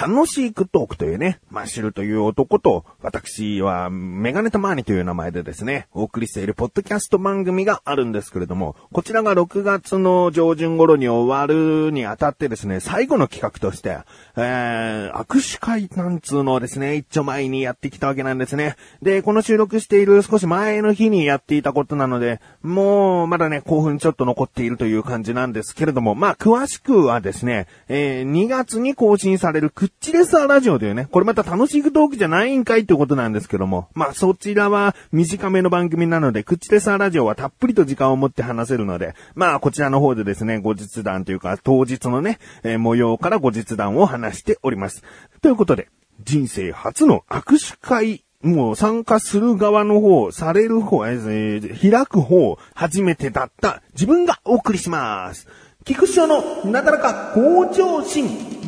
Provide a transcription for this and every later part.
楽しいクトークというね、マッシュルという男と、私はメガネタマーニという名前でですね、お送りしているポッドキャスト番組があるんですけれども、こちらが6月の上旬頃に終わるにあたってですね、最後の企画として、えー、握手会なんつうのをですね、一丁前にやってきたわけなんですね。で、この収録している少し前の日にやっていたことなので、もう、まだね、興奮ちょっと残っているという感じなんですけれども、まあ、詳しくはですね、えー、2月に更新されるクッッチレサーラジオというね、これまた楽しいトークじゃないんかいってことなんですけども、まあ、そちらは短めの番組なので、クッチレサーラジオはたっぷりと時間を持って話せるので、まあ、こちらの方でですね、後日談というか、当日のね、えー、模様から後日談を話しております。ということで、人生初の握手会もう参加する側の方、される方、えー、開く方、初めてだった自分がお送りします。菊池のなだらか向上心。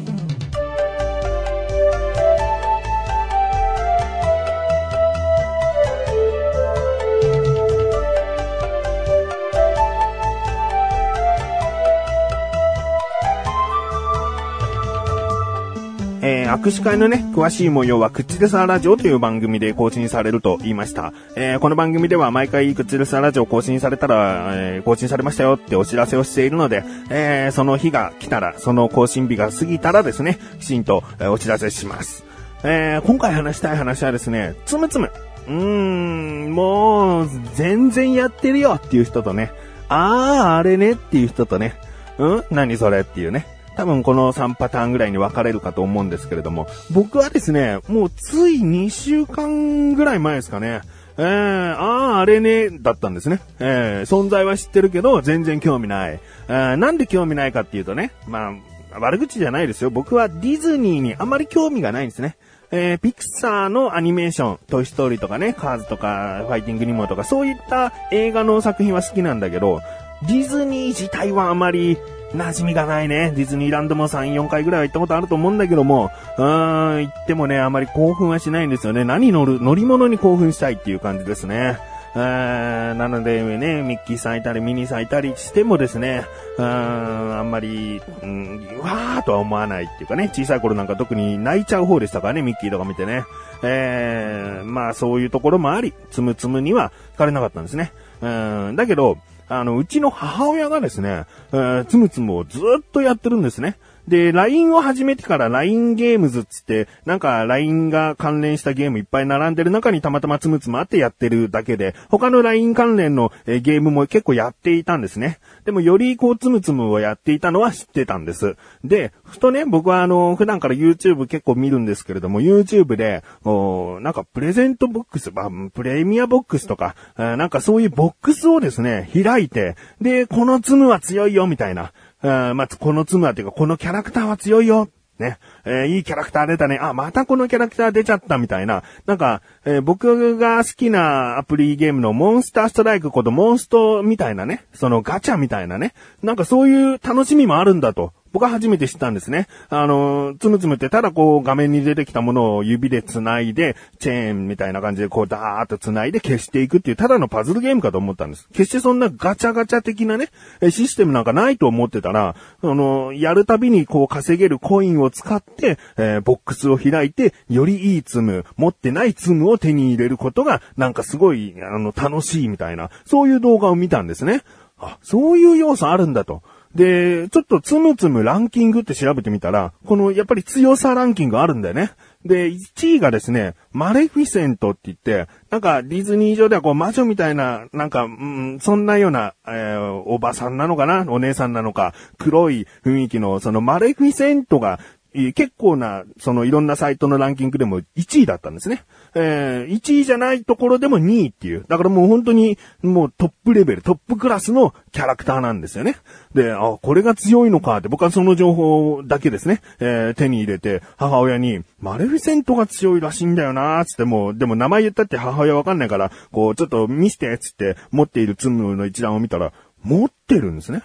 握手会のね、詳しい模様は、クッチレサラジオという番組で更新されると言いました。えー、この番組では毎回クッチレサラジオ更新されたら、えー、更新されましたよってお知らせをしているので、えその日が来たら、その更新日が過ぎたらですね、きちんと、えお知らせします。え今回話したい話はですね、つむつむ。うーん、もう、全然やってるよっていう人とね、あー、あれねっていう人とね、うん？何それっていうね。多分この3パターンぐらいに分かれるかと思うんですけれども、僕はですね、もうつい2週間ぐらい前ですかね、えー、ああ、あれね、だったんですね。えー、存在は知ってるけど、全然興味ない。えー、なんで興味ないかっていうとね、まあ、悪口じゃないですよ。僕はディズニーにあまり興味がないんですね。えー、ピクサーのアニメーション、トイストーリーとかね、カーズとか、ファイティングニモとか、そういった映画の作品は好きなんだけど、ディズニー自体はあまり馴染みがないね。ディズニーランドも3、4回ぐらいは行ったことあると思うんだけども、うーん、行ってもね、あまり興奮はしないんですよね。何乗る、乗り物に興奮したいっていう感じですね。うーんなのでね、ミッキーさんいたり、ミニーさんいたりしてもですね、うん、あんまり、うん、わーとは思わないっていうかね、小さい頃なんか特に泣いちゃう方でしたからね、ミッキーとか見てね。えー、まあそういうところもあり、つむつむには惹かれなかったんですね。うん、だけど、あの、うちの母親がですね、えー、つむつむをずっとやってるんですね。で、LINE を始めてから LINE ゲームズっつって、なんか LINE が関連したゲームいっぱい並んでる中にたまたまつむつむあってやってるだけで、他の LINE 関連の、えゲームも結構やっていたんですね。でもよりこうつむつむをやっていたのは知ってたんです。で、ふとね、僕はあの、普段から YouTube 結構見るんですけれども、YouTube で、おなんかプレゼントボックス、まあ、プレミアボックスとか、なんかそういうボックスをですね、開いて、で、このツムは強いよ、みたいな。あまあ、この妻っていうか、このキャラクターは強いよ。ね。えー、いいキャラクター出たね。あ、またこのキャラクター出ちゃったみたいな。なんか、えー、僕が好きなアプリゲームのモンスターストライクことモンストみたいなね。そのガチャみたいなね。なんかそういう楽しみもあるんだと。僕は初めて知ったんですね。あの、つむつむってただこう画面に出てきたものを指で繋いで、チェーンみたいな感じでこうダーッと繋いで消していくっていうただのパズルゲームかと思ったんです。決してそんなガチャガチャ的なね、システムなんかないと思ってたら、あの、やるたびにこう稼げるコインを使って、えー、ボックスを開いて、よりいいツム、持ってないツムを手に入れることが、なんかすごい、あの、楽しいみたいな、そういう動画を見たんですね。あ、そういう要素あるんだと。で、ちょっとつむつむランキングって調べてみたら、このやっぱり強さランキングあるんだよね。で、1位がですね、マレフィセントって言って、なんかディズニー上ではこう魔女みたいな、なんか、うん、そんなような、えー、おばさんなのかな？お姉さんなのか、黒い雰囲気の、そのマレフィセントが結構な、そのいろんなサイトのランキングでも1位だったんですね。えー、1位じゃないところでも2位っていう。だからもう本当にもうトップレベル、トップクラスのキャラクターなんですよね。で、あ、これが強いのかって僕はその情報だけですね、えー、手に入れて母親に、マレフィセントが強いらしいんだよなーつってもう、でも名前言ったって母親わかんないから、こうちょっと見せてつって持っているツムの一覧を見たら、持ってるんですね。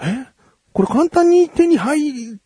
え？これ簡単に手に入、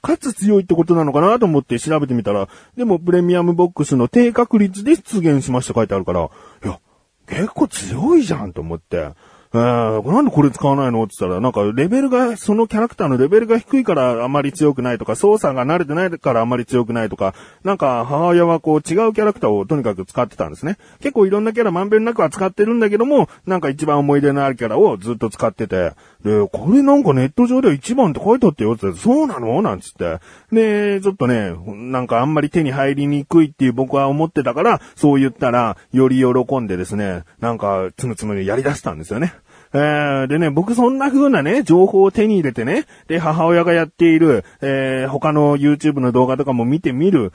かつ強いってことなのかなと思って調べてみたら、でもプレミアムボックスの低確率で出現しました書いてあるから、いや、結構強いじゃんと思って、えー、なんでこれ使わないのって言ったら、なんかレベルが、そのキャラクターのレベルが低いからあまり強くないとか、操作が慣れてないからあまり強くないとか、なんか母親はこう違うキャラクターをとにかく使ってたんですね。結構いろんなキャラまんべんなくは使ってるんだけども、なんか一番思い出のあるキャラをずっと使ってて、で、これなんかネット上では一番って書いてあったよって、そうなの？なんつって。で、ちょっとね、なんかあんまり手に入りにくいっていう僕は思ってたから、そう言ったら、より喜んでですね、なんかつむつむやり出したんですよね。えー、でね、僕そんな風なね、情報を手に入れてね、で、母親がやっている、えー、他の YouTube の動画とかも見てみる。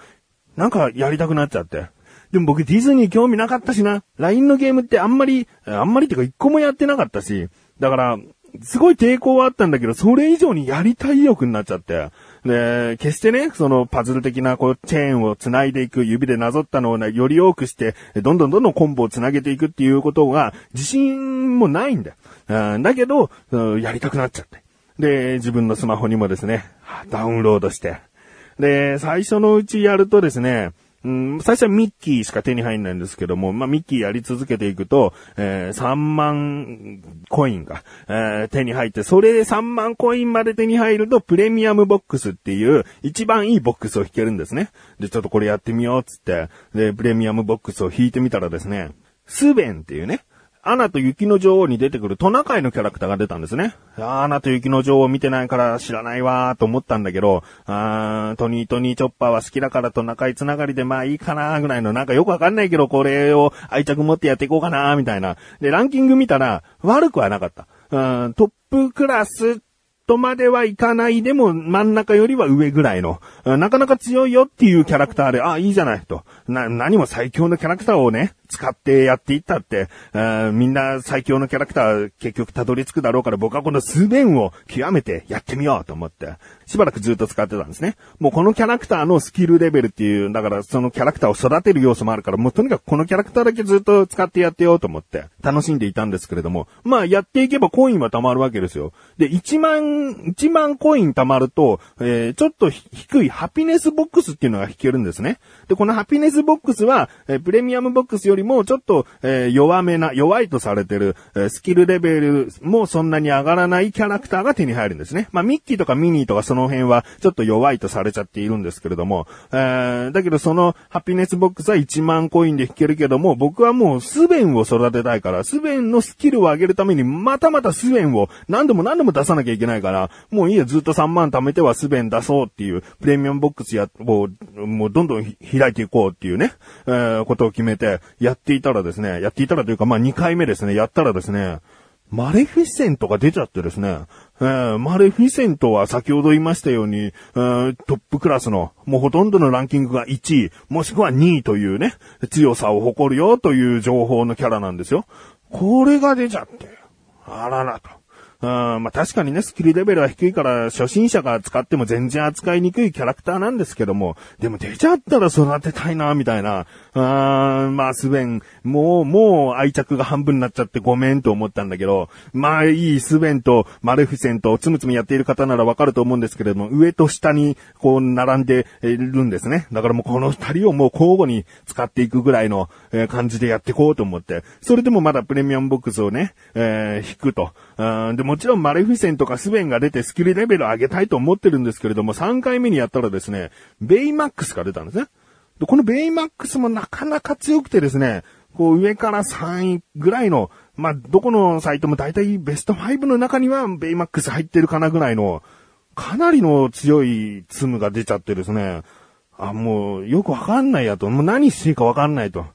なんかやりたくなっちゃって。でも僕ディズニー興味なかったしな。LINE のゲームってあんまり、あんまりっていうか一個もやってなかったし。だから、すごい抵抗はあったんだけど、それ以上にやりたい欲になっちゃって。で、決してね、そのパズル的なこうチェーンを繋いでいく、指でなぞったのをね、より多くして、どんどんどんどんコンボを繋げていくっていうことが、自信もないんだよ。うん、だけど、やりたくなっちゃって。で、自分のスマホにもですね、ダウンロードして。で、最初のうちやるとですね、うん、最初はミッキーしか手に入んないんですけども、まあ、ミッキーやり続けていくと、えー、3万コインが、えー、手に入って、それで3万コインまで手に入ると、プレミアムボックスっていう、一番いいボックスを引けるんですね。で、ちょっとこれやってみようっつって、で、プレミアムボックスを引いてみたらですね、スベンっていうね、アナと雪の女王に出てくるトナカイのキャラクターが出たんですね。アナと雪の女王見てないから知らないわーと思ったんだけど、あートニートニーチョッパーは好きだからトナカイつながりでまあいいかなーぐらいのなんかよくわかんないけどこれを愛着持ってやっていこうかなーみたいな。で、ランキング見たら悪くはなかった。うんトップクラスとまではいかないでも真ん中よりは上ぐらいの、なかなか強いよっていうキャラクターで、あ、いいじゃないと。な、何も最強のキャラクターをね、使ってやっていったって、みんな最強のキャラクター結局たどり着くだろうから僕はこの数弁を極めてやってみようと思って、しばらくずっと使ってたんですね。もうこのキャラクターのスキルレベルっていう、だからそのキャラクターを育てる要素もあるから、もうとにかくこのキャラクターだけずっと使ってやってようと思って楽しんでいたんですけれども、まあやっていけばコインは貯まるわけですよ。で、1万、1万コイン貯まると、えー、ちょっと低いハピネスボックスっていうのが引けるんですね。で、このハピネスボックスは、えー、プレミアムボックスよりもちょっと、えー、弱めな、弱いとされてる、えー、スキルレベルもそんなに上がらないキャラクターが手に入るんですね。まあ、ミッキーとかミニーとかその辺はちょっと弱いとされちゃっているんですけれども、えー、だけどそのハピネスボックスは1万コインで引けるけども、僕はもうスベンを育てたいから、スベンのスキルを上げるためにまたまたスベンを何度も何度も出さなきゃいけないから、もういいや、ずっと3万貯めてはスベン出そうっていう、プレミアムボックスや、もう、もうどんどん開いていこうっていうね、えー、ことを決めて、やっていたらですね、やっていたらというか、まあ2回目ですね、やったらですね、マレフィセントが出ちゃってですね、えー、マレフィセントは先ほど言いましたように、えー、トップクラスの、もうほとんどのランキングが1位、もしくは2位というね、強さを誇るよという情報のキャラなんですよ。これが出ちゃって、あららと。うん、まあ確かにね、スキルレベルは低いから初心者が使っても全然扱いにくいキャラクターなんですけども、でも出ちゃったら育てたいな、みたいな。うーん、まあスベン、もう、もう愛着が半分になっちゃってごめんと思ったんだけど、まあいいスベンとマレフィセントをつむつむやっている方ならわかると思うんですけれども、上と下にこう並んでいるんですね。だからもうこの二人をもう交互に使っていくぐらいの感じでやっていこうと思って、それでもまだプレミアムボックスをね、えー、引くと。でもちろんマレフィセンとかスベンが出てスキルレベル上げたいと思ってるんですけれども、3回目にやったらですね、ベイマックスが出たんですね。で、このベイマックスもなかなか強くてですね、こう上から3位ぐらいの、まあ、どこのサイトも大体ベスト5の中にはベイマックス入ってるかなぐらいの、かなりの強いツムが出ちゃってですね、あ、もうよくわかんないやと、もう何していいかわかんないと。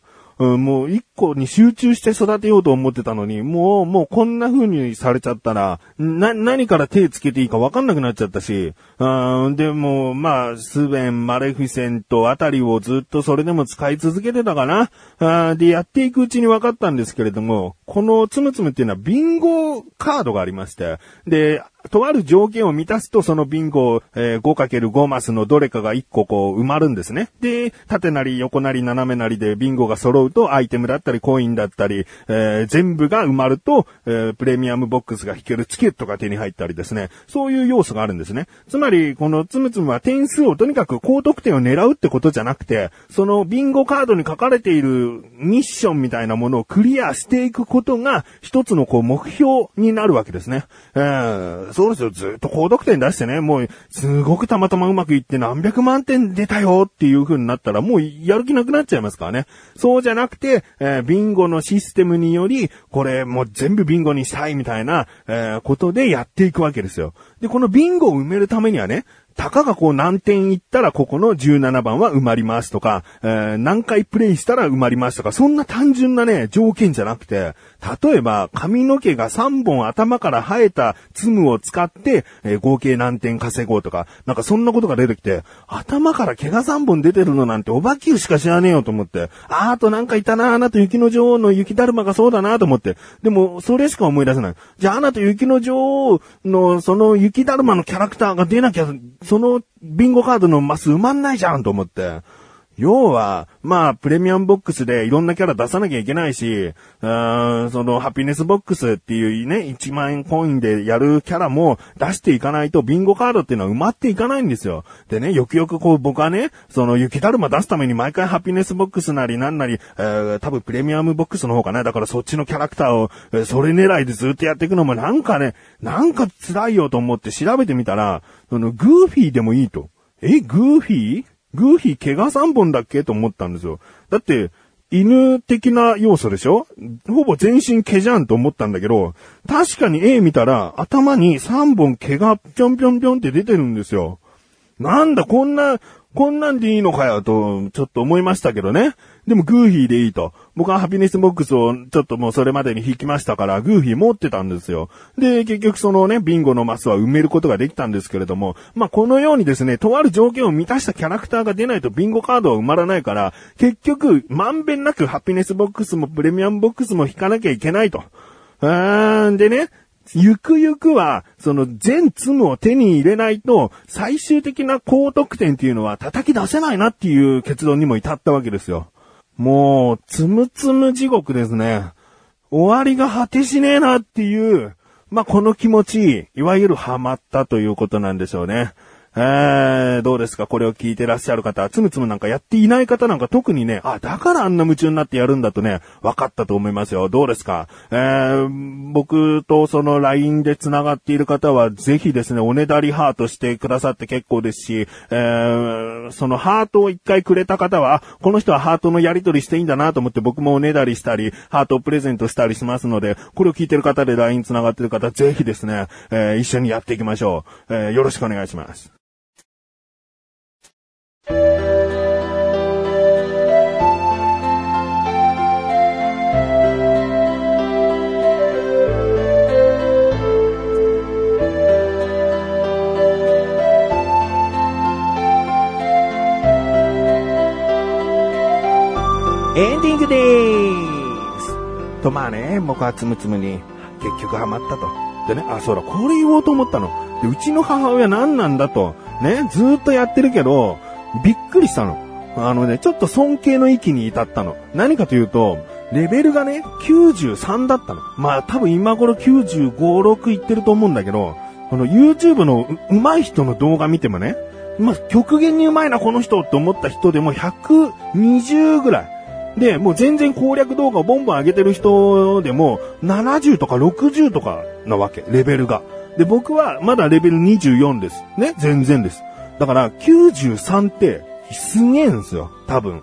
うん、もう一個に集中して育てようと思ってたのに、もう、もうこんな風にされちゃったら、な、何から手つけていいかわかんなくなっちゃったし、うん、でも、まあ、スベン、マレフィセントあたりをずっとそれでも使い続けてたかな。あで、やっていくうちに分かったんですけれども、このつむつむっていうのはビンゴカードがありまして、で、とある条件を満たすと、そのビンゴ、えー、5×5 マスのどれかが1個こう埋まるんですね。で、縦なり横なり斜めなりでビンゴが揃うと、アイテムだったりコインだったり、えー、全部が埋まると、えー、プレミアムボックスが引けるチケットが手に入ったりですね。そういう要素があるんですね。つまり、このつむつむは点数をとにかく高得点を狙うってことじゃなくて、そのビンゴカードに書かれているミッションみたいなものをクリアしていくことが、一つのこう目標になるわけですね。えー、そうですよ。ずっと高得点出してね、もう、すごくたまたまうまくいって何百万点出たよっていう風になったら、もうやる気なくなっちゃいますからね。そうじゃなくて、えー、ビンゴのシステムにより、これもう全部ビンゴにしたいみたいな、えー、ことでやっていくわけですよ。で、このビンゴを埋めるためにはね、たかがこう何点いったらここの17番は埋まりますとか、えー、何回プレイしたら埋まりますとか、そんな単純なね、条件じゃなくて、例えば髪の毛が3本頭から生えたツムを使って、えー、合計何点稼ごうとか、なんかそんなことが出てきて、頭から毛が3本出てるのなんておばきゅうしか知らねえよと思って、あーとなんかいたな、アナと雪の女王の雪だるまがそうだなと思って、でもそれしか思い出せない。じゃあアナと雪の女王のその雪だるまのキャラクターが出なきゃそのビンゴカードのマス埋まんないじゃんと思って。要は、まあ、プレミアムボックスでいろんなキャラ出さなきゃいけないし、その、ハピネスボックスっていうね、1万円コインでやるキャラも出していかないと、ビンゴカードっていうのは埋まっていかないんですよ。でね、よくよくこう、僕はね、その、雪だるま出すために毎回ハピネスボックスなりなんなり、えー、多分プレミアムボックスの方かな。だからそっちのキャラクターを、えそれ狙いでずっとやっていくのもなんかね、なんか辛いよと思って調べてみたら、その、グーフィーでもいいと。え、グーフィー？グーフィー毛が3本だっけ？と思ったんですよ。だって、犬的な要素でしょ？ほぼ全身毛じゃんと思ったんだけど、確かに絵見たら頭に3本毛がぴょんぴょんぴょんって出てるんですよ。なんだ、こんな、こんなんでいいのかよと、ちょっと思いましたけどね。でもグーフィーでいいと。僕はハピネスボックスをちょっともうそれまでに引きましたから、グーフィー持ってたんですよ。で、結局そのね、ビンゴのマスは埋めることができたんですけれども、まあ、このようにですね、とある条件を満たしたキャラクターが出ないとビンゴカードは埋まらないから、結局、まんべんなくハピネスボックスもプレミアムボックスも引かなきゃいけないと。うーん、でね、ゆくゆくは、その全ツムを手に入れないと、最終的な高得点っていうのは叩き出せないなっていう結論にも至ったわけですよ。もう、つむつむ地獄ですね。終わりが果てしねえなっていう、まあ、この気持ち、いわゆるハマったということなんでしょうね。えー、どうですか？これを聞いてらっしゃる方、つむつむなんかやっていない方なんか特にね、あ、だからあんな夢中になってやるんだとね、分かったと思いますよ。どうですか？えー、僕とその LINE で繋がっている方は、ぜひですね、おねだりハートしてくださって結構ですし、えー、そのハートを一回くれた方は、この人はハートのやり取りしていいんだなと思って僕もおねだりしたり、ハートをプレゼントしたりしますので、これを聞いてる方で LINE 繋がってる方、ぜひですね、えー、一緒にやっていきましょう。えー、よろしくお願いします。グでーす。と、まあね、僕はつむつむに結局ハマったと。でね、あ、そうだ、これ言おうと思ったの？で、うちの母親何なんだと。ね、ずっとやってるけど、びっくりしたの。あのね、ちょっと尊敬の域に至ったの。何かというと、レベルがね、93だったの。まあ多分今頃95、6いってると思うんだけど、この YouTube の上手い人の動画見てもね、まあ極限に上手いなこの人って思った人でも120ぐらい。で、もう全然攻略動画をボンボン上げてる人でも70とか60とかなわけ、レベルが。で、僕はまだレベル24です。ね、全然です。だから93ってすげえんですよ、多分。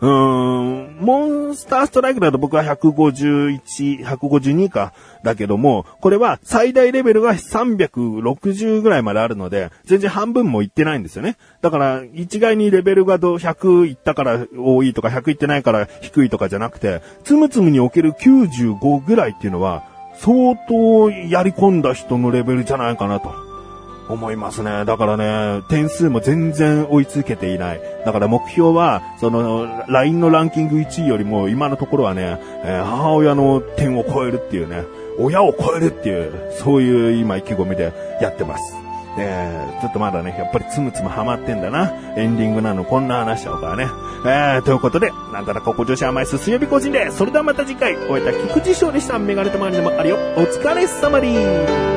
うーん、モンスターストライクだと僕は151、152か。だけども、これは最大レベルが360ぐらいまであるので、全然半分もいってないんですよね。だから、一概にレベルが100いったから多いとか、100いってないから低いとかじゃなくて、つむつむにおける95ぐらいっていうのは、相当やり込んだ人のレベルじゃないかなと。思いますね。だからね、点数も全然追いつけていない。だから目標は、その、LINE のランキング1位よりも今のところはね、えー、母親の点を超えるっていうね、親を超えるっていう、そういう今意気込みでやってます。えー、ちょっとまだね、やっぱりつむつむハマってんだな。エンディングなのこんな話しちゃうからね。えー、ということで、なんだらここ女子甘いす水曜日更新で、それではまた次回、終えた菊池勝利したメガネとマリでもあるよ。お疲れ様に